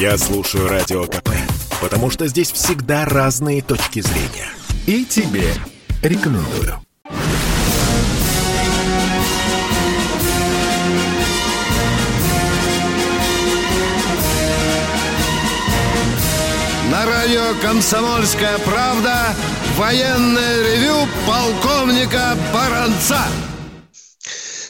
Я слушаю Радио КП, потому что здесь всегда разные точки зрения. И тебе рекомендую. На радио «Комсомольская правда» военное ревю полковника Баранца.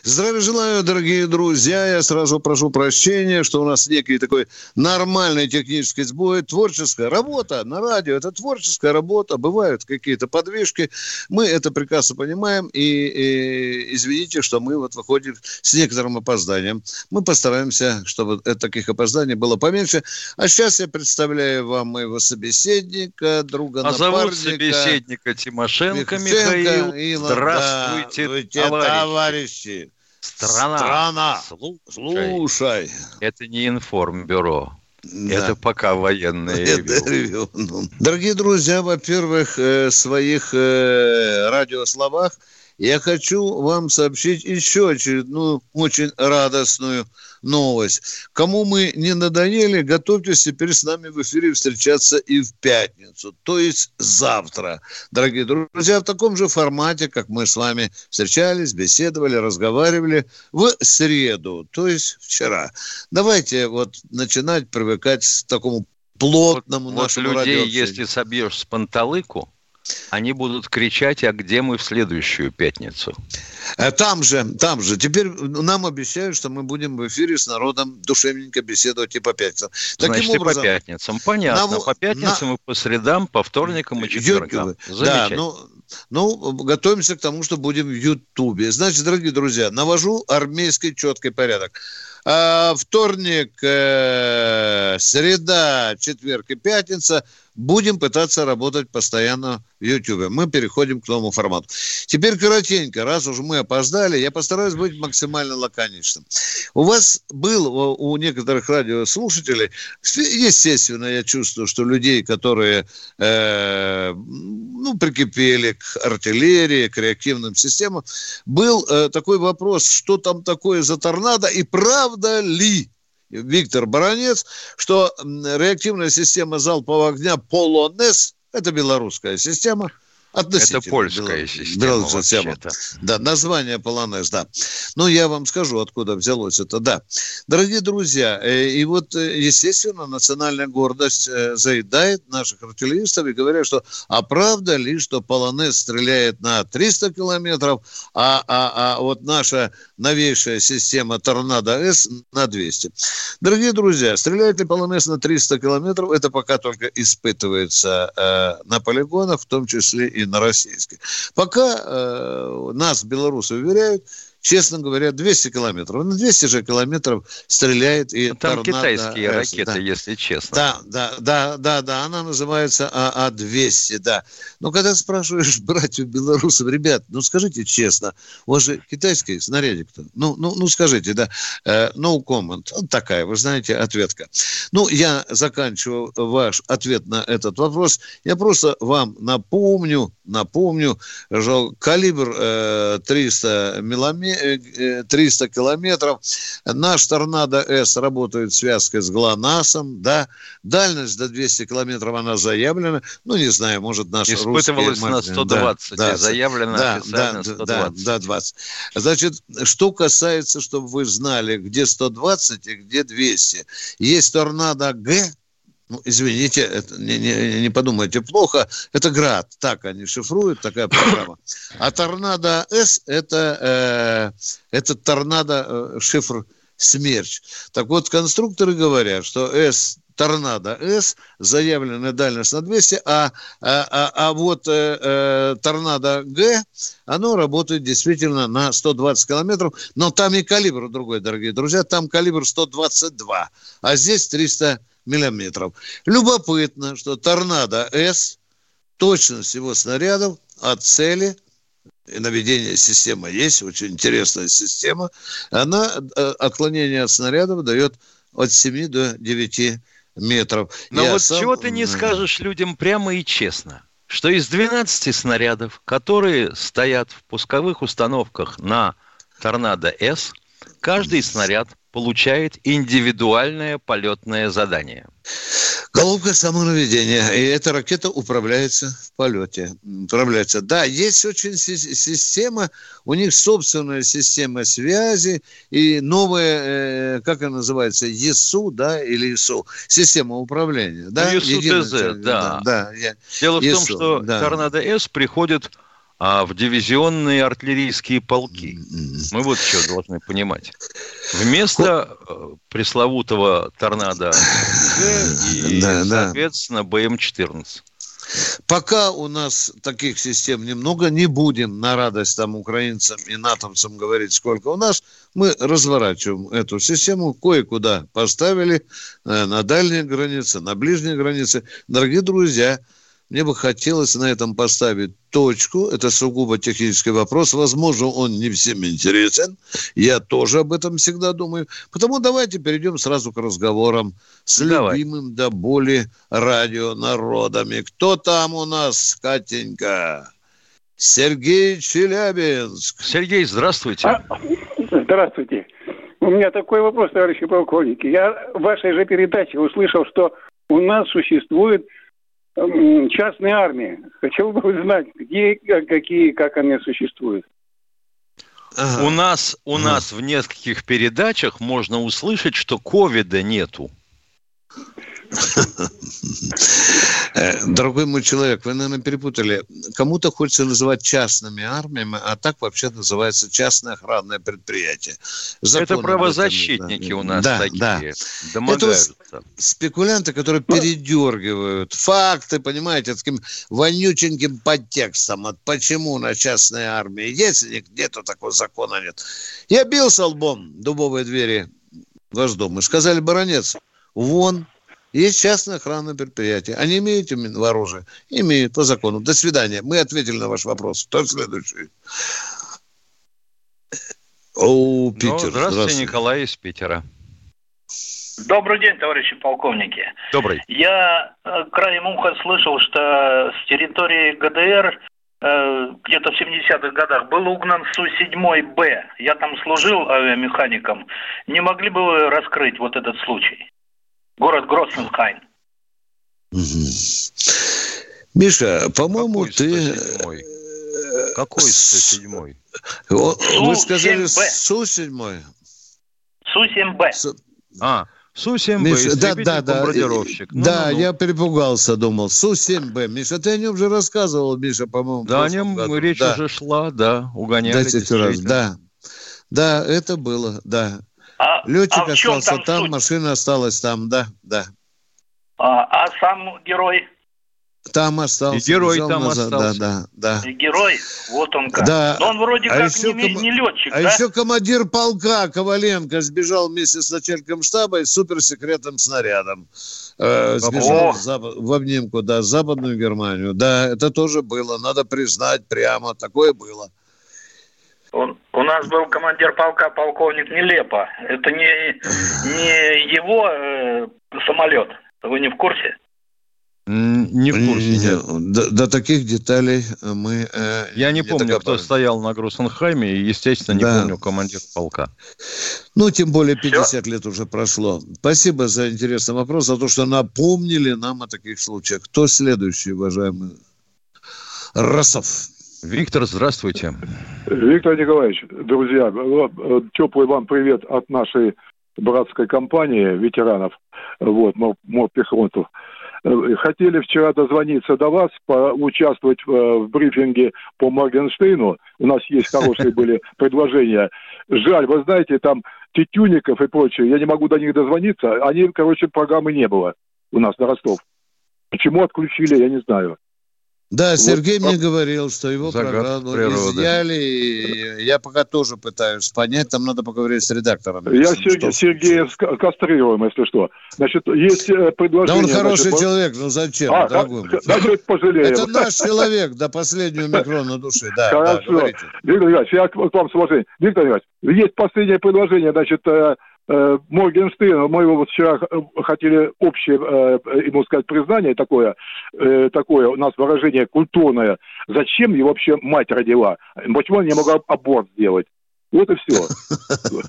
Здравия желаю, дорогие друзья. Я сразу прошу прощения, что у нас некий такой нормальный технический сбой. Творческая работа на радио – это творческая работа. Бывают какие-то подвижки. Мы это прекрасно понимаем. И, и извините, что мы вот выходим с некоторым опозданием. Мы постараемся, чтобы таких опозданий было поменьше. А сейчас я представляю вам моего собеседника, друга а зовут собеседника Тимошенко Михаил. Михаил. Здравствуйте, да, товарищи. товарищи. Страна. Страна. Слушай. Слушай. Это не информбюро. Да. Это пока военное ревю. Ну. Дорогие друзья, во-первых, э, своих э, радиословах я хочу вам сообщить еще очередную очень радостную новость. Кому мы не надоели, готовьтесь теперь с нами в эфире встречаться и в пятницу, то есть завтра. Дорогие друзья, в таком же формате, как мы с вами встречались, беседовали, разговаривали в среду, то есть вчера. Давайте вот начинать привыкать к такому плотному вот, нашему вот людей, если собьешь с панталыку, они будут кричать, а где мы в следующую пятницу? Э, там же, там же. Теперь нам обещают, что мы будем в эфире с народом душевненько беседовать и по пятницам. Таким Значит, образом, и по пятницам. Понятно. На, по пятницам на... и по средам, по вторникам и четвергам. Да, ну, ну, готовимся к тому, что будем в Ютубе. Значит, дорогие друзья, навожу армейский четкий порядок. А, вторник, э, среда, четверг и пятница – будем пытаться работать постоянно в YouTube. Мы переходим к новому формату. Теперь коротенько, раз уж мы опоздали, я постараюсь быть максимально лаконичным. У вас был, у некоторых радиослушателей, естественно, я чувствую, что людей, которые э, ну, прикипели к артиллерии, к реактивным системам, был э, такой вопрос, что там такое за торнадо и правда ли Виктор Баранец, что реактивная система залпового огня «Полонез» – это белорусская система – это польская система, система. Да, название полонез, да. Ну, я вам скажу, откуда взялось это, да. Дорогие друзья, э, и вот, э, естественно, национальная гордость э, заедает наших артиллеристов и говорят, что а правда ли, что полонез стреляет на 300 километров, а, а, а вот наша новейшая система Торнадо-С на 200. Дорогие друзья, стреляет ли полонез на 300 километров, это пока только испытывается э, на полигонах, в том числе и на российской. Пока э, нас, белорусы, уверяют, честно говоря, 200 километров. На 200 же километров стреляет и ну, Там торнадо, китайские ракеты, да. если честно. Да, да, да, да, да, она называется АА-200, да. Но когда спрашиваешь братьев белорусов, ребят, ну скажите честно, у вас же китайский снарядик-то, ну, ну, ну скажите, да, э, no comment, вот такая, вы знаете, ответка. Ну, я заканчиваю ваш ответ на этот вопрос. Я просто вам напомню, напомню, что калибр э, 300 миллиметров, 300 километров. Наш Торнадо-С работает в связке с ГЛОНАССом, да. Дальность до 200 километров она заявлена. Ну, не знаю, может, наш Испытывалась русский... на 120, да, заявлена да, официально да, 120. Да, да, 20. Значит, что касается, чтобы вы знали, где 120 и где 200. Есть Торнадо-Г, ну, извините, это, не, не, не подумайте плохо, это град, так они шифруют, такая программа. А торнадо С это, э, это торнадо э, шифр смерч. Так вот, конструкторы говорят, что С Торнадо С, заявленная дальность на 200, а, а, а, а вот э, э, Торнадо Г, оно работает действительно на 120 километров, но там и калибр другой, дорогие друзья, там калибр 122, а здесь 300 миллиметров. Любопытно, что торнадо С, точность его снарядов от цели и наведение системы есть, очень интересная система, она э, отклонение от снарядов дает от 7 до 9 метров. Но Я вот сам... чего ты не скажешь людям прямо и честно, что из 12 снарядов, которые стоят в пусковых установках на Торнадо С, каждый снаряд получает индивидуальное полетное задание? Головка самонаведения. И эта ракета управляется в полете. Управляется. Да, есть очень система, у них собственная система связи и новая, э, как она называется, ЕСУ, да, или ИСУ, система управления. Да? Ну, ЕСУ ТЗ, да. да, да Дело ЕСУ, в том, что да. Торнадо-С приходит а в дивизионные артиллерийские полки. Мы вот что должны понимать. Вместо э, пресловутого торнадо и, да, соответственно, БМ-14. Пока у нас таких систем немного, не будем на радость там украинцам и натовцам говорить, сколько у нас, мы разворачиваем эту систему, кое-куда поставили, э, на дальние границы, на ближние границы. Дорогие друзья, мне бы хотелось на этом поставить точку. Это сугубо технический вопрос. Возможно, он не всем интересен. Я тоже об этом всегда думаю. Потому давайте перейдем сразу к разговорам с Давай. любимым до боли радио народами. Кто там у нас, Катенька? Сергей Челябинск. Сергей, здравствуйте. А, здравствуйте. У меня такой вопрос, товарищи полковники. Я в вашей же передаче услышал, что у нас существует частные армии. Хотел бы узнать, где, какие, как они существуют. Ага. У нас, у ага. нас в нескольких передачах можно услышать, что ковида нету. Э, дорогой мой человек, вы, наверное, перепутали. Кому-то хочется называть частными армиями, а так вообще называется частное охранное предприятие. Закон Это правозащитники у нас да, такие. Да. Домогаются. Это спекулянты, которые передергивают факты, понимаете, таким вонюченьким подтекстом. Вот почему на частной армии есть, нету такого закона, нет. Я бился лбом дубовые двери ваш дом и сказали, баронец, вон, есть частное охранное предприятие. Они имеют оружие? Имеют по закону. До свидания. Мы ответили на ваш вопрос. Кто следующий? О, Питер. Ну, здравствуйте, здравствуйте, Николай из Питера. Добрый день, товарищи полковники. Добрый. Я э, краем уха слышал, что с территории ГДР э, где-то в 70-х годах был угнан Су-7Б. Я там служил авиамехаником. Не могли бы вы раскрыть вот этот случай? Город Гроссенхайн. Миша, по-моему, ты... Какой 107-й? Вы сказали Су-7? Су-7Б. А, Су-7Б, Миша, да, да, да, бомбардировщик. Ну, да, ну, ну. я перепугался, думал. Су-7Б. Миша, ты о нем уже рассказывал, Миша, по-моему. Да, о нем году. речь да. уже шла, да, угоняли. Да, раз, да. Да, это было, да. А, Летчик а остался там, там машина осталась там, да, да. А, а сам герой? Там остался. И герой там назад. остался. Да, да, да. И герой, вот он как. Да. Но он вроде а как еще не, ком... не летчик, А да? еще командир полка Коваленко сбежал вместе с начальником штаба и суперсекретным снарядом. Э, сбежал в, в обнимку, да, в Западную Германию. Да, это тоже было, надо признать прямо, такое было. Он, у нас был командир полка полковник Нелепо. Это не, не его э, самолет. Вы не в курсе? Не в курсе. Не, до, до таких деталей мы... Э, Я не, не помню, кто стоял на Грусенхайме, и, естественно, не да. помню командир полка. Ну, тем более 50 Все? лет уже прошло. Спасибо за интересный вопрос, за то, что напомнили нам о таких случаях. Кто следующий, уважаемый? Расов. Виктор, здравствуйте. Виктор Николаевич, друзья, теплый вам привет от нашей братской компании ветеранов, вот, морпехотов. Хотели вчера дозвониться до вас, поучаствовать в, в брифинге по Моргенштейну. У нас есть хорошие были предложения. Жаль, вы знаете, там Тетюников и прочее, я не могу до них дозвониться. Они, короче, программы не было у нас на Ростов. Почему отключили, я не знаю. Да, Сергей вот, мне говорил, что его программу природы. изъяли. я пока тоже пытаюсь понять, там надо поговорить с редактором. Я Сергей, Сергея кастрируем, если что. Значит, есть э, предложение... Да он хороший значит, человек, ну зачем, а, мой? Значит, пожалеем. Это наш человек до последнего микрона души. Да, Хорошо. Да, Виктор Иванович, я к вам с уважением. Виктор Иванович, есть последнее предложение, значит, э, Э, Моргенштерн, мы его вот вчера э, хотели общее, э, ему сказать, признание такое, такое у нас выражение культурное. Зачем его вообще мать родила? Почему он не мог аборт сделать? Вот и все.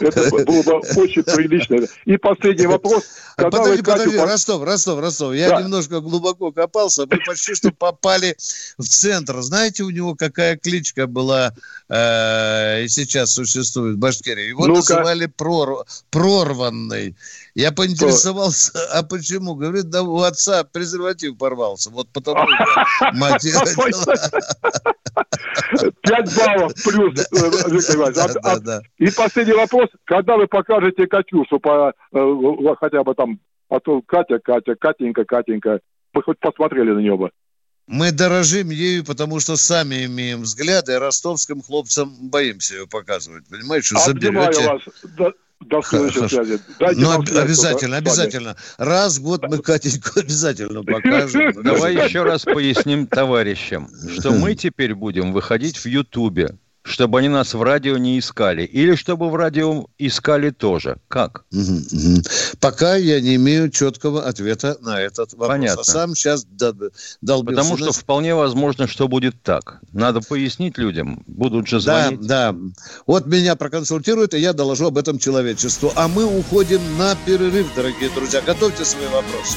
Это было бы очень прилично. И последний вопрос. Когда подожди, подожди, Ростов, Ростов, Ростов. Я да. немножко глубоко копался. Вы почти что попали в центр. Знаете, у него какая кличка была э, и сейчас существует в Башкирии? Его ну называли прор, прорванный. Я поинтересовался, а почему? Говорит, да у отца презерватив порвался. Вот потому мать Пять баллов плюс, э, и последний вопрос. Когда вы покажете Катюшу э, хотя бы там, а то Катя, Катя, Катенька, Катенька, вы хоть посмотрели на нее бы? Мы дорожим ею, потому что сами имеем взгляды, а ростовским хлопцам боимся ее показывать. Понимаете, что заберете... вас. До следующей связи. Дайте ну, обязательно, обязательно. Раз в год мы Катеньку обязательно покажем. Давай еще раз поясним товарищам, что мы теперь будем выходить в Ютубе чтобы они нас в радио не искали, или чтобы в радио искали тоже. Как? Пока я не имею четкого ответа на этот вопрос. Понятно. А сам сейчас дал Потому что вполне возможно, что будет так. Надо пояснить людям, будут же звонить. Да, да. Вот меня проконсультируют, и я доложу об этом человечеству. А мы уходим на перерыв, дорогие друзья. Готовьте свои вопросы.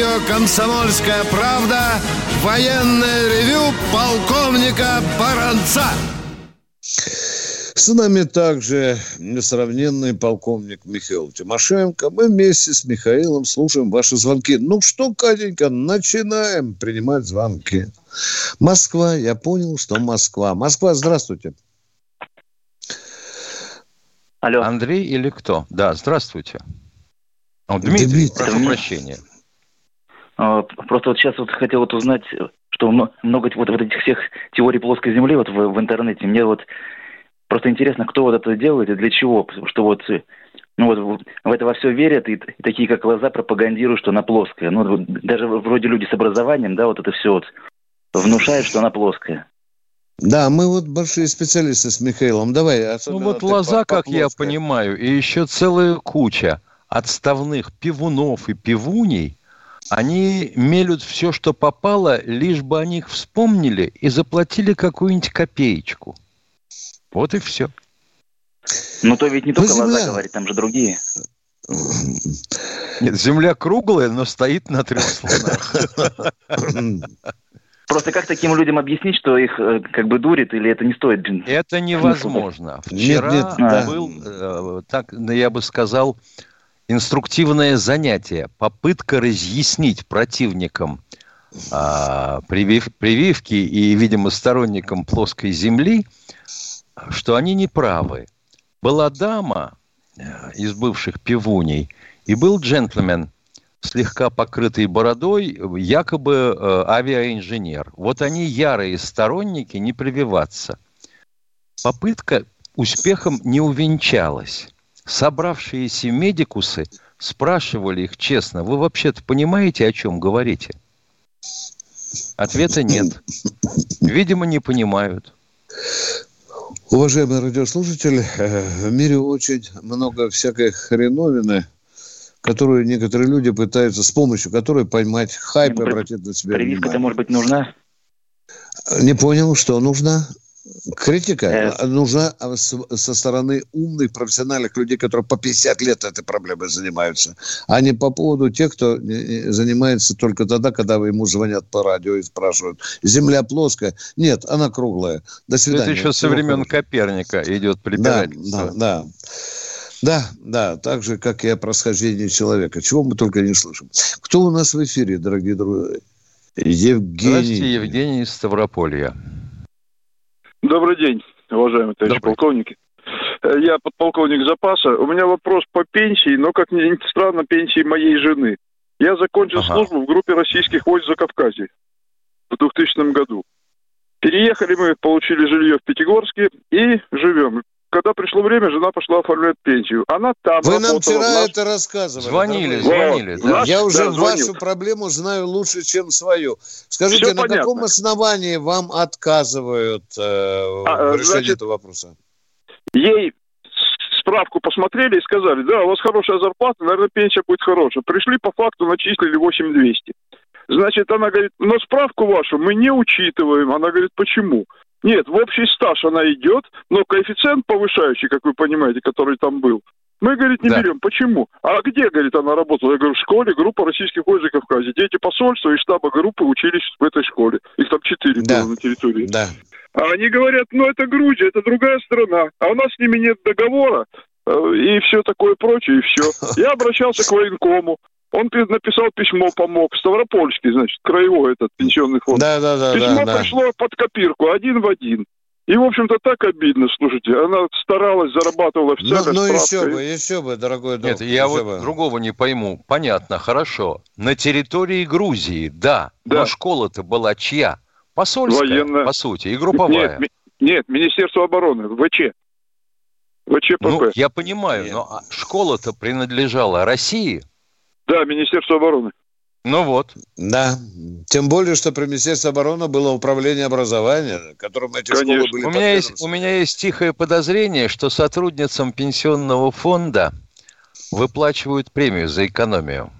Радио «Комсомольская правда» Военное ревю полковника Баранца. С нами также несравненный полковник Михаил Тимошенко. Мы вместе с Михаилом слушаем ваши звонки. Ну что, Катенька, начинаем принимать звонки. Москва, я понял, что Москва. Москва, здравствуйте. Алло. Андрей или кто? Да, здравствуйте. О, Дмитрий, Дмитрий. прошу прощения. А, просто вот сейчас вот хотел вот узнать, что много вот, вот этих всех теорий плоской Земли вот в, в интернете. Мне вот просто интересно, кто вот это делает и для чего. Что вот ну вот в это во все верят, и, и такие, как Лоза, пропагандируют, что она плоская. Ну, вот, даже вроде люди с образованием, да, вот это все вот внушают, что она плоская. Да, мы вот большие специалисты с Михаилом. Давай. Ну вот Лоза, как я понимаю, и еще целая куча отставных пивунов и пивуней, они мелют все, что попало, лишь бы о них вспомнили и заплатили какую-нибудь копеечку. Вот и все. Ну, то ведь не только земля... глаза говорит, там же другие. Нет, земля круглая, но стоит на трех слонах. Просто как таким людям объяснить, что их э, как бы дурит, или это не стоит? Это невозможно. Вчера нет, нет, был, да. Э, так я бы сказал, инструктивное занятие, попытка разъяснить противникам а, привив, прививки и, видимо, сторонникам плоской земли, что они не правы. Была дама э, из бывших пивуней, и был джентльмен, слегка покрытый бородой, якобы э, авиаинженер. Вот они ярые сторонники не прививаться. Попытка успехом не увенчалась собравшиеся медикусы спрашивали их честно, вы вообще-то понимаете, о чем говорите? Ответа нет. Видимо, не понимают. Уважаемый радиослушатель, э, в мире очень много всякой хреновины, которую некоторые люди пытаются, с помощью которой поймать хайп и обратить на себя Прививка-то, может быть, нужна? Не понял, что нужна? Критика э... нужна а, со стороны умных, профессиональных людей, которые по 50 лет этой проблемой занимаются, а не по поводу тех, кто занимается только тогда, когда ему звонят по радио и спрашивают, земля плоская? Нет, она круглая. До свидания. Это еще со времен Коперника идет препирательство. Да, да, да. Да, да, так же, как и о происхождении человека. Чего мы только не слышим. Кто у нас в эфире, дорогие друзья? Евгений. Здравствуйте, Евгений из Ставрополья. Добрый день, уважаемые товарищи Добрый. полковники. Э, я подполковник запаса. У меня вопрос по пенсии, но, как ни странно, пенсии моей жены. Я закончил ага. службу в группе российских войск за Кавказе в 2000 году. Переехали мы, получили жилье в Пятигорске и живем. Когда пришло время, жена пошла оформлять пенсию. Она там Вы нам вчера нас... это рассказывали. Звонили, звонили. Вот. Да. Я уже да, вашу проблему знаю лучше, чем свою. Скажите, Все на понятно. каком основании вам отказывают э, а, в решении значит, этого вопроса? Ей справку посмотрели и сказали, да, у вас хорошая зарплата, наверное, пенсия будет хорошая. Пришли по факту, начислили 8200. Значит, она говорит, но справку вашу мы не учитываем. Она говорит, почему? Нет, в общий стаж она идет, но коэффициент повышающий, как вы понимаете, который там был, мы, говорит, не да. берем. Почему? А где, говорит, она работала? Я говорю, в школе группа российских войск в Кавказе. Дети посольства и штаба группы учились в этой школе. Их там четыре да. было на территории. Да. А они говорят, ну это Грузия, это другая страна. А у нас с ними нет договора э, и все такое прочее, и все. Я обращался к военкому. Он написал письмо, помог. Ставропольский, значит, краевой этот пенсионный фонд. Да, да, да. Письмо да, пришло да. под копирку, один в один. И, в общем-то, так обидно, слушайте. Она старалась, зарабатывала официально. Ну, ну еще бы, еще бы, дорогой друг. Нет, я вот бы. другого не пойму. Понятно, хорошо. На территории Грузии, да. да. Но школа-то была чья? Посольская, Военная. по сути, и групповая. Нет, нет, Министерство обороны, ВЧ. ВЧПП. Ну, я понимаю, нет. но а школа-то принадлежала России. Да, Министерство обороны. Ну вот. Да. Тем более, что при Министерстве обороны было управление образования, которым эти Конечно. школы были у меня, есть, у меня есть тихое подозрение, что сотрудницам пенсионного фонда выплачивают премию за экономию.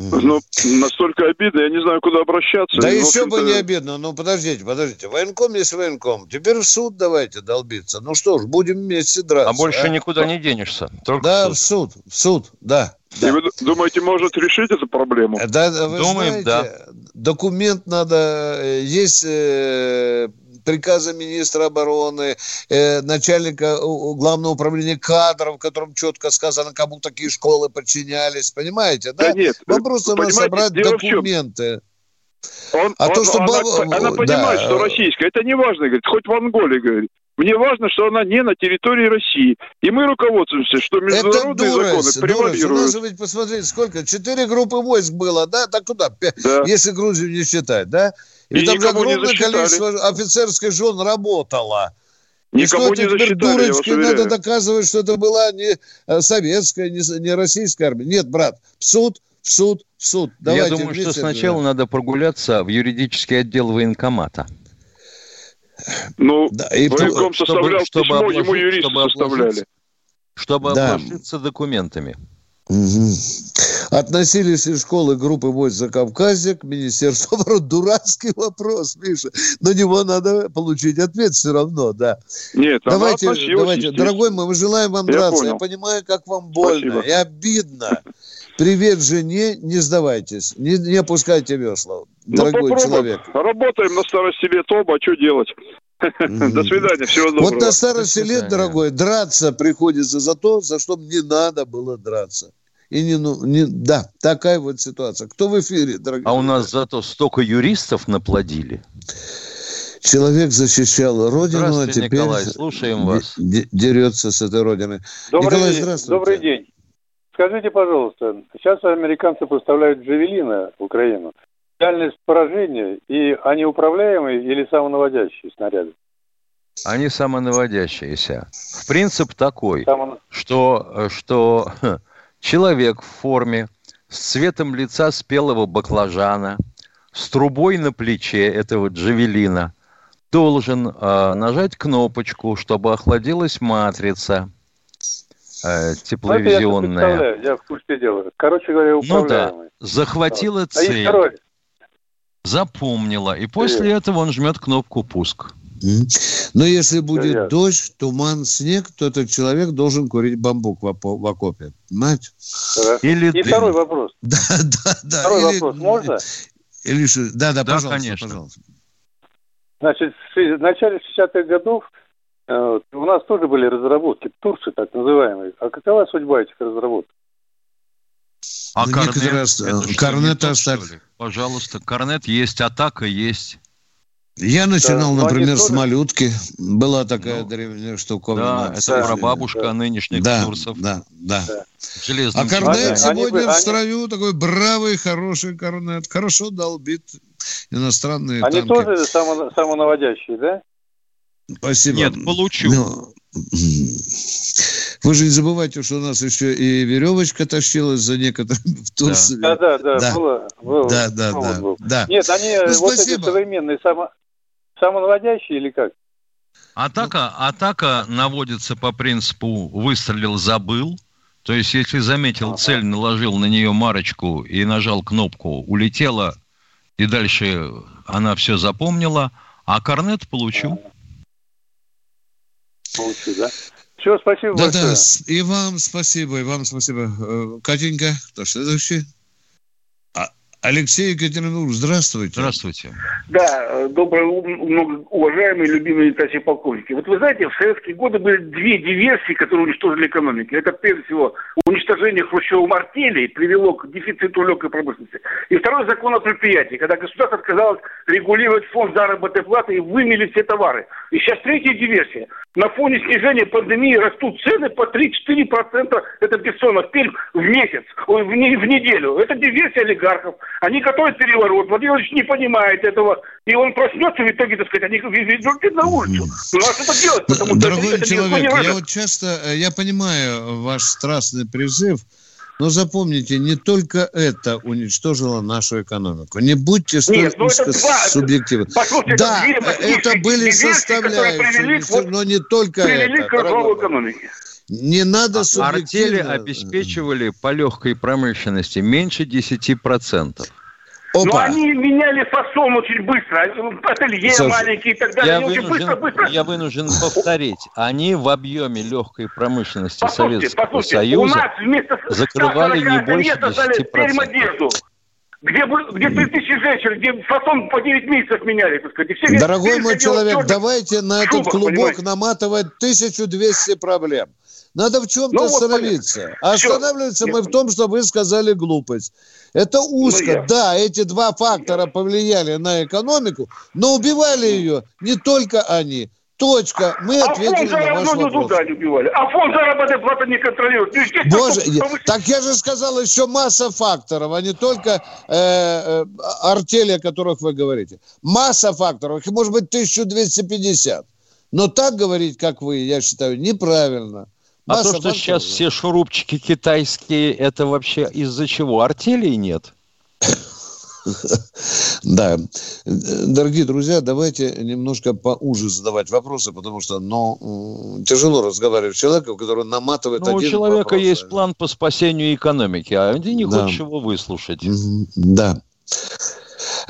Ну, настолько обидно, я не знаю, куда обращаться. Да и, еще бы не обидно. Ну, подождите, подождите. Военком есть военком. Теперь в суд давайте долбиться. Ну что ж, будем вместе драться. А больше а? никуда не денешься. Только да, в суд. в суд, в суд, да. Да. И вы думаете, может решить эту проблему? Да, вы Думаем, знаете, да. Документ надо... Э, есть э, приказа министра обороны, э, начальника главного управления кадров, в котором четко сказано, кому такие школы подчинялись. Понимаете, да? Да нет. Вопрос надо собрать документы. Он, а он, то, что она, баб... она понимает, да. что российская, это не важно, говорит, хоть в Анголе, говорит. Мне важно, что она не на территории России. И мы руководствуемся, что международные это дурость, законы превалируют. У нас ведь, посмотрите, сколько? Четыре группы войск было, да? Так куда? Да. Если Грузию не считать, да? И, и там же огромное количество офицерских жен работало. Никого и что не теперь дурочки надо доказывать, что это была не э, советская, не, не российская армия. Нет, брат, суд, в суд, в суд. Давайте Я думаю, что сначала это... надо прогуляться в юридический отдел военкомата. Ну, да, и военком составлял чтобы, письмо, обложить, ему юристы чтобы составляли. Чтобы да. обложиться документами. Угу. Относились из школы группы войск за Кавказе к Министерству обороны. Дурацкий вопрос, Миша. На него надо получить ответ все равно, да. Нет, давайте, давайте. Дорогой мой, мы желаем вам Я драться. Понял. Я понимаю, как вам больно Спасибо. и обидно. Привет жене, не сдавайтесь, не, не опускайте весла, ну, дорогой ну, человек. Работаем на старости лет оба, а что делать? До свидания, всего доброго. Вот на старости лет, дорогой, драться приходится за то, за что не надо было драться. И не, ну, не, да, такая вот ситуация. Кто в эфире, дорогой? А у нас зато столько юристов наплодили. Человек защищал родину, а теперь Николай, слушаем вас. дерется с этой родины. Добрый Николай, день. здравствуйте. Добрый день. Скажите, пожалуйста, сейчас американцы поставляют джавелины в Украину. Дальность поражения, и они управляемые или самонаводящие снаряды? Они самонаводящиеся. В принцип такой, Само... что, что человек в форме с цветом лица спелого баклажана, с трубой на плече этого джавелина, должен э, нажать кнопочку, чтобы охладилась матрица – э, тепловизионная. Ну, я, я в курсе дела. Короче говоря, управляемый. Ну да, захватила вот. цель, а запомнила, и после Привет. этого он жмет кнопку «Пуск». Но если будет Привет. дождь, туман, снег, то этот человек должен курить бамбук в, в окопе. Понимаете? Или и дым. второй вопрос. Да, да, да. Второй Или, вопрос можно? Или, да, да, да, пожалуйста, конечно. пожалуйста. Значит, в начале 60-х годов Э, у нас тоже были разработки, Турции так называемые. А какова судьба этих разработок? А ну, Корнет, раз, это Корнет оставь. Пожалуйста, Корнет есть, Атака есть. Я начинал, да, например, с малютки. Была такая ну, древняя штуковина. Да, это прабабушка да. нынешних да, курсов. Да, да. да. А Корнет они, сегодня они, в строю, они... такой бравый, хороший Корнет. Хорошо долбит. иностранные Они танки. тоже само, самонаводящие, да? Спасибо. Нет, получу. Но... Вы же не забывайте, что у нас еще и веревочка тащилась за некоторыми в Турции. Да, да, да, да. Было, было, да, да, да, был. да. Нет, они ну, вот спасибо. эти современные само, самонаводящие или как? Атака, атака наводится по принципу выстрелил, забыл. То есть, если заметил ага. цель, наложил на нее марочку и нажал кнопку, улетела, и дальше она все запомнила, а корнет получу. Получу, да? Все, спасибо да, большое. Да, и вам спасибо, и вам спасибо. Э, Катенька, кто следующий? Алексей Екатеринбург, здравствуйте. Здравствуйте. Да, доброе, уважаемые, любимые товарищи полковники. Вот вы знаете, в советские годы были две диверсии, которые уничтожили экономику. Это, прежде всего, уничтожение хрущевым артелей привело к дефициту легкой промышленности. И второй закон о предприятии, когда государство отказалось регулировать фонд заработной платы и вымели все товары. И сейчас третья диверсия. На фоне снижения пандемии растут цены по 3-4%, это Бессонов, в месяц, в, в неделю. Это диверсия олигархов. Они готовят переворот. Владимир Владимирович не понимает этого. И он проснется в итоге, так сказать, они ведут на улицу. Ну, надо что-то делать, потому Дорогой что это, человек, это я вот часто, э, я понимаю ваш страстный призыв, но запомните, не только это уничтожило нашу экономику. Не будьте столь Нет, ну субъективны. Да, это были составляющие, но не только это. Не надо а субъективно. Артели обеспечивали по легкой промышленности меньше 10%. Опа. Но они меняли фасон очень быстро. Ателье Слушай, маленькие и так далее. Я вынужден, быстро, быстро... я вынужден повторить. Они в объеме легкой промышленности послушайте, Советского послушайте, Союза у нас вместо закрывали не больше 10%. Где, где 3000 женщин, где фасон по 9 месяцев меняли, так сказать. все Дорогой мой человек, давайте на этот клубок понимаете? наматывать 1200 проблем. Надо в чем-то ну, остановиться. Вот, а останавливаться мы в том, что вы сказали глупость. Это узко. Ну, я... Да, эти два фактора повлияли на экономику, но убивали ее не только они. Точка. Мы а ответили фонд на ваш вопрос. Туда не убивали. А фонд заработной платы не контролирует. Ну, Боже, я, так я же сказал, еще масса факторов, а не только э, э, артели, о которых вы говорите. Масса факторов. Их может быть 1250. Но так говорить, как вы, я считаю, неправильно. А то, что сейчас все шурупчики китайские, это вообще из-за чего? Артелей нет? Да. Дорогие друзья, давайте немножко поуже задавать вопросы, потому что ну, тяжело разговаривать с человеком, который наматывает ну, один У человека вопрос. есть план по спасению экономики, а ты не да. хочешь его выслушать. Да.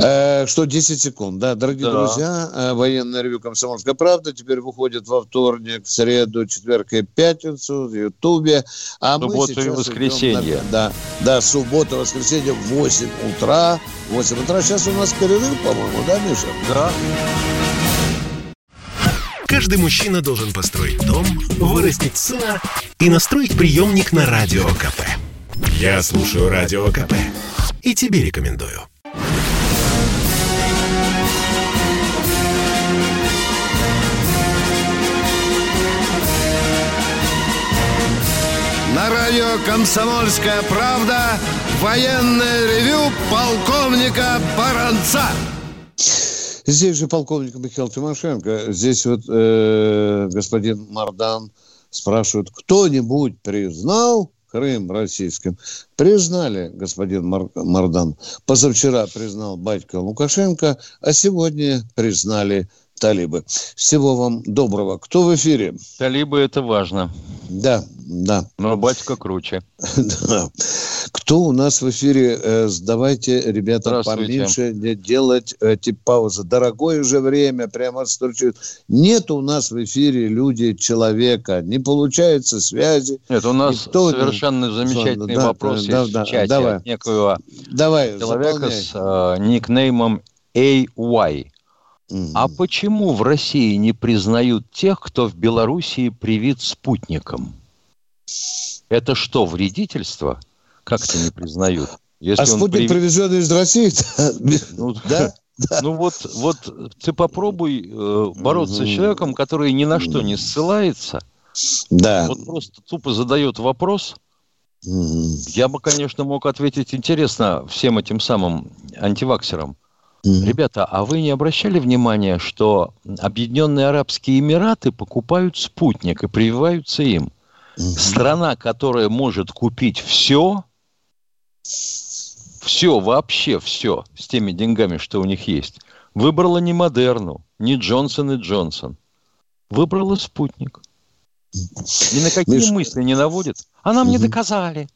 Э, что 10 секунд, да, дорогие да. друзья, э, военное ревю «Комсомольская правда» теперь выходит во вторник, в среду, четверг и пятницу в Ютубе. А Субботу мы и воскресенье. На, да, да, суббота, воскресенье в 8 утра. 8 утра. Сейчас у нас перерыв, по-моему, да, Миша? Да. Каждый мужчина должен построить дом, вырастить сына и настроить приемник на Радио КП. Я слушаю Радио КП и тебе рекомендую. Радио «Комсомольская правда» военное ревю полковника Баранца. Здесь же полковник Михаил Тимошенко. Здесь вот э, господин Мардан спрашивает, кто-нибудь признал Крым российским? Признали, господин Мар Мардан. Позавчера признал батька Лукашенко, а сегодня признали талибы. Всего вам доброго. Кто в эфире? Талибы – это важно. Да, да. Но батька круче. да. Кто у нас в эфире? Э, давайте, ребята, поменьше делать эти паузы. Дорогое же время, прямо стучит. Нет у нас в эфире люди человека. Не получается связи. Нет, у нас Никто совершенно не... замечательный да, вопрос да, да, в чате давай. от некоего давай, человека заполняй. с э, никнеймом AY. А почему в России не признают тех, кто в Белоруссии привит спутником? Это что, вредительство? Как это не признают? Если а спутник, прив... привезенный из России? Ну, да? Да. Ну вот, вот ты попробуй э, бороться с человеком, который ни на что не ссылается. Да. Вот просто тупо задает вопрос. Я бы, конечно, мог ответить интересно всем этим самым антиваксерам. Mm. Ребята, а вы не обращали внимания, что Объединенные Арабские Эмираты покупают спутник и прививаются им? Mm-hmm. Страна, которая может купить все, все, вообще все, с теми деньгами, что у них есть, выбрала не Модерну, не Джонсон и Джонсон. Выбрала спутник. Ни на какие Миш... мысли не наводит. А нам угу. не доказали.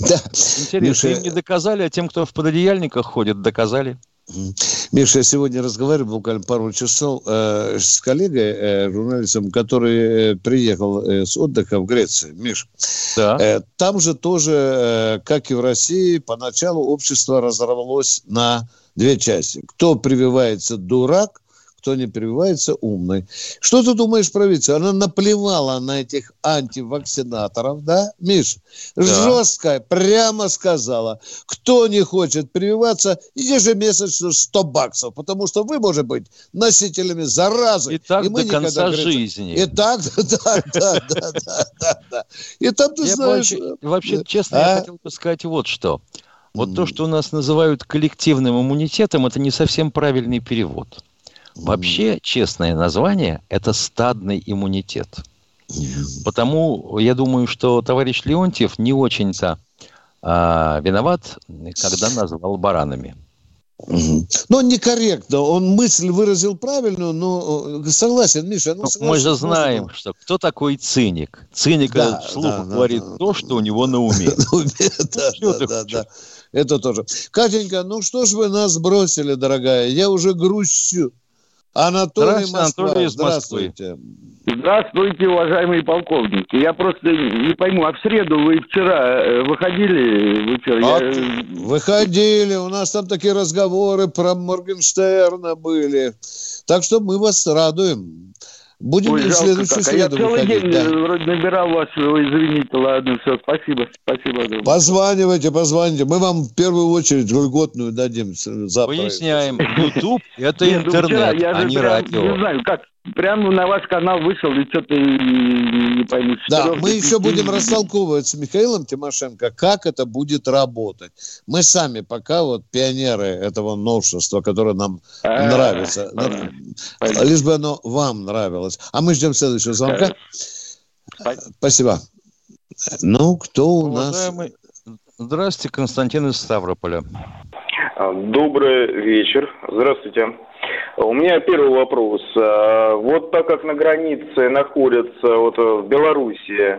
Да. Интересно, Миша... им не доказали, а тем, кто в пододеяльниках ходит, доказали. Миша, я сегодня разговаривал буквально пару часов э, с коллегой, э, журналистом, который э, приехал э, с отдыха в Греции. Миш, да. э, там же тоже, э, как и в России, поначалу общество разорвалось на две части. Кто прививается дурак, кто не прививается, умный. Что ты думаешь правительство? Она наплевала на этих антивакцинаторов, да, Миш? Да. Жестко, прямо сказала, кто не хочет прививаться, ежемесячно 100 баксов, потому что вы, может быть, носителями заразы. И так и мы до конца жизни. И так, да, да, да, да, да, да. И там ты я знаешь... Вообще, вообще честно, а? я хотел бы сказать вот что. Вот mm. то, что у нас называют коллективным иммунитетом, это не совсем правильный перевод. Вообще, честное название – это стадный иммунитет. Потому я думаю, что товарищ Леонтьев не очень-то а, виноват, когда назвал баранами. Ну, некорректно. Он мысль выразил правильную, но э, согласен, Миша. Ну, согласен, Мы же знаем, можно... что кто такой циник. Циник да, вслух да, говорит да, то, что у него на уме. Да, да, да. Это тоже. Катенька, ну что ж вы нас бросили, дорогая? Я уже грущу. Анатолий Здравствуйте, Москва. Анатолий из Здравствуйте. Здравствуйте, уважаемые полковники. Я просто не пойму, а в среду вы вчера э, выходили в эфир? А, Я... Выходили, у нас там такие разговоры про Моргенштерна были. Так что мы вас радуем. Будем Ой, в следующую как. среду Я целый выходить, день да. вроде набирал вас, извините, ладно, все, спасибо, спасибо. Позванивайте, позвоните. Мы вам в первую очередь льготную дадим завтра. Выясняем, YouTube – это ну, интернет, а не радио. Не знаю, как прямо на ваш канал вышел и что-то не, не пойму. Да, мы еще будем растолковывать с Михаилом Тимошенко, как это будет работать. Мы сами пока вот пионеры этого новшества, которое нам а, нравится. Лишь бы оно вам нравилось. А мы ждем следующего звонка. Спасибо. Ну, кто у нас? Здравствуйте, Константин из Ставрополя. Добрый вечер. Здравствуйте. У меня первый вопрос. А, вот так как на границе находятся вот в Белоруссии.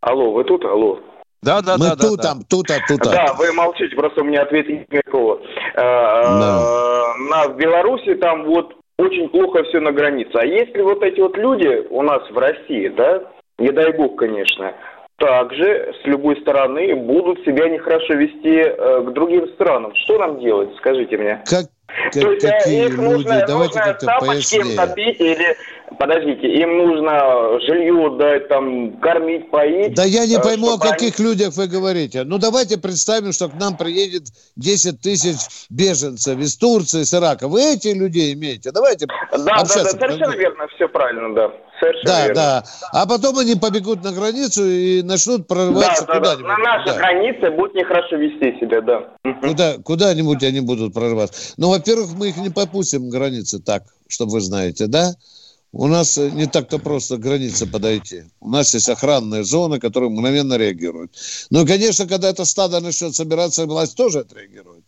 Алло, вы тут? Алло. Да, да, Мы да. тут, да, там, тут, а, тут. Да, вы молчите, просто у меня ответа никакого. А, да. На в Беларуси там вот очень плохо все на границе. А если вот эти вот люди у нас в России, да, не дай бог, конечно, также с любой стороны будут себя нехорошо вести э, к другим странам. Что нам делать, скажите мне? Как, как То есть э, какие их люди? нужно, Давайте нужно им топить или, подождите, им нужно жилье дать, там, кормить, поить. Да я не э, пойму, о каких они... людях вы говорите. Ну давайте представим, что к нам приедет 10 тысяч беженцев из Турции, с Ирака. Вы эти людей имеете? Давайте Да, да, да, совершенно верно, все правильно, да. Совершенно да, верно. да. А потом они побегут на границу и начнут прорываться да, куда-нибудь. Да, на нашей да. границе будут нехорошо вести себя, да. Куда, куда-нибудь они будут прорываться. Ну, во-первых, мы их не попустим к границе так, чтобы вы знаете, да? У нас не так-то просто к границе подойти. У нас есть охранные зоны, которые мгновенно реагируют. Ну и, конечно, когда это стадо начнет собираться, власть тоже отреагирует.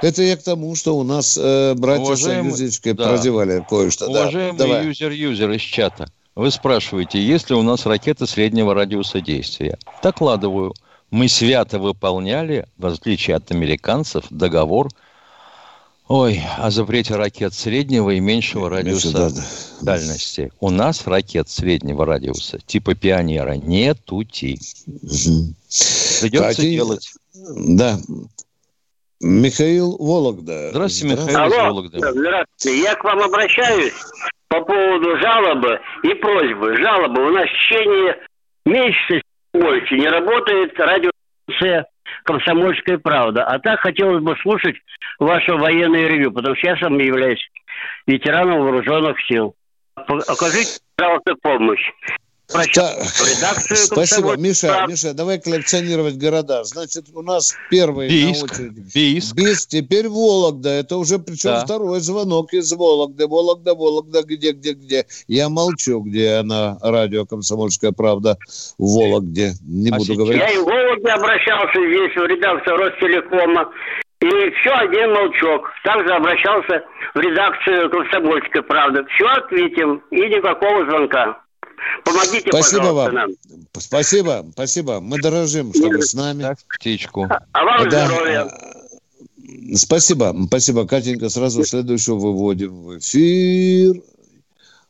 Это я к тому, что у нас э, братья уважаемый, союзнички да. прозевали кое-что. Уважаемый да, юзер-юзер из чата, вы спрашиваете, есть ли у нас ракеты среднего радиуса действия? Докладываю. Мы свято выполняли, в отличие от американцев, договор Ой, о запрете ракет среднего и меньшего радиуса да, да. дальности. У нас ракет среднего радиуса типа «Пионера» нетути. Угу. Придется Хотите... делать. Да. Михаил Вологда. Здравствуйте, Михаил Алло, Вологда. Здравствуйте. Я к вам обращаюсь по поводу жалобы и просьбы. Жалобы. У нас в течение месяца больше не работает радиостанция «Комсомольская правда». А так хотелось бы слушать ваше военное ревю, потому что я сам являюсь ветераном вооруженных сил. Окажите, пожалуйста, помощь. Редакцию Спасибо. Миша. Миша, давай коллекционировать города. Значит, у нас первый Бийск, на очереди. Бийск. Бийск, теперь Вологда. Это уже причем да. второй звонок из Вологды. Вологда, Вологда, где, где, где. Я молчу, где на радио «Комсомольская правда» в Вологде. Не а буду говорить. Я и в Вологде обращался здесь, в редакцию Ростелекома. И все, один молчок. Также обращался в редакцию «Комсомольской правды». Все ответим, и никакого звонка. Помогите, спасибо вам. нам. Спасибо, спасибо. Мы дорожим, что вы с нами. Так, птичку. А вам да. здоровья. Спасибо, спасибо, Катенька. Сразу следующего выводим в эфир.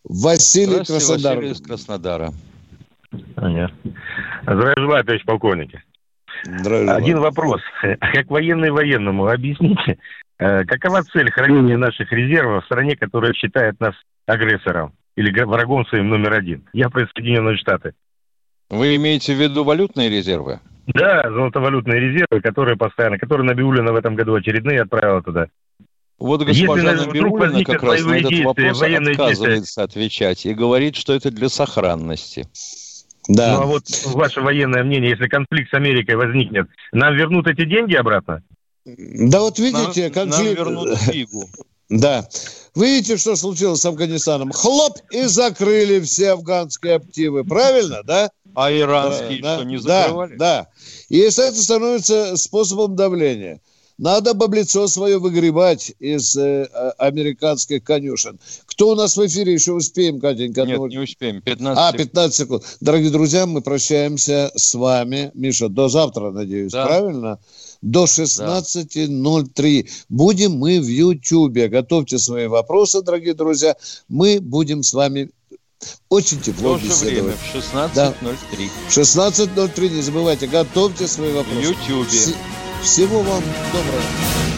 Василий Краснодар. Василий из Краснодара. Понятно. Здравия желаю, товарищ полковники. Здравия Один вопрос. Как военный военному, объясните, э, какова цель хранения наших резервов в стране, которая считает нас агрессором? Или врагом своим номер один. Я про Соединенные Штаты. Вы имеете в виду валютные резервы? Да, золотовалютные резервы, которые постоянно, которые Набиулина в этом году очередные отправила туда. Вот госпожа Если Набиулина как раз на этот вопрос отказывается действия. отвечать и говорит, что это для сохранности. Да. Ну а вот ваше военное мнение, если конфликт с Америкой возникнет, нам вернут эти деньги обратно? Да вот видите, нам, конфликт... Нам вернут фигу. Да. Видите, что случилось с Афганистаном? Хлоп, и закрыли все афганские активы. Правильно, да? А иранские да, что, не закрывали? Да, да. И если это становится способом давления. Надо баблицо свое выгребать из э, а, американских конюшен. Кто у нас в эфире? Еще успеем, Катенька? Нет, не успеем. 15 а, 15 секунд. Дорогие друзья, мы прощаемся с вами. Миша, до завтра, надеюсь, да. правильно? До 16.03. Да. Будем мы в Ютьюбе. Готовьте свои вопросы, дорогие друзья. Мы будем с вами очень тепло в беседовать. Время, в 16.03. Да. 16.03, не забывайте, готовьте свои вопросы. В Ютьюбе. Всего вам доброго.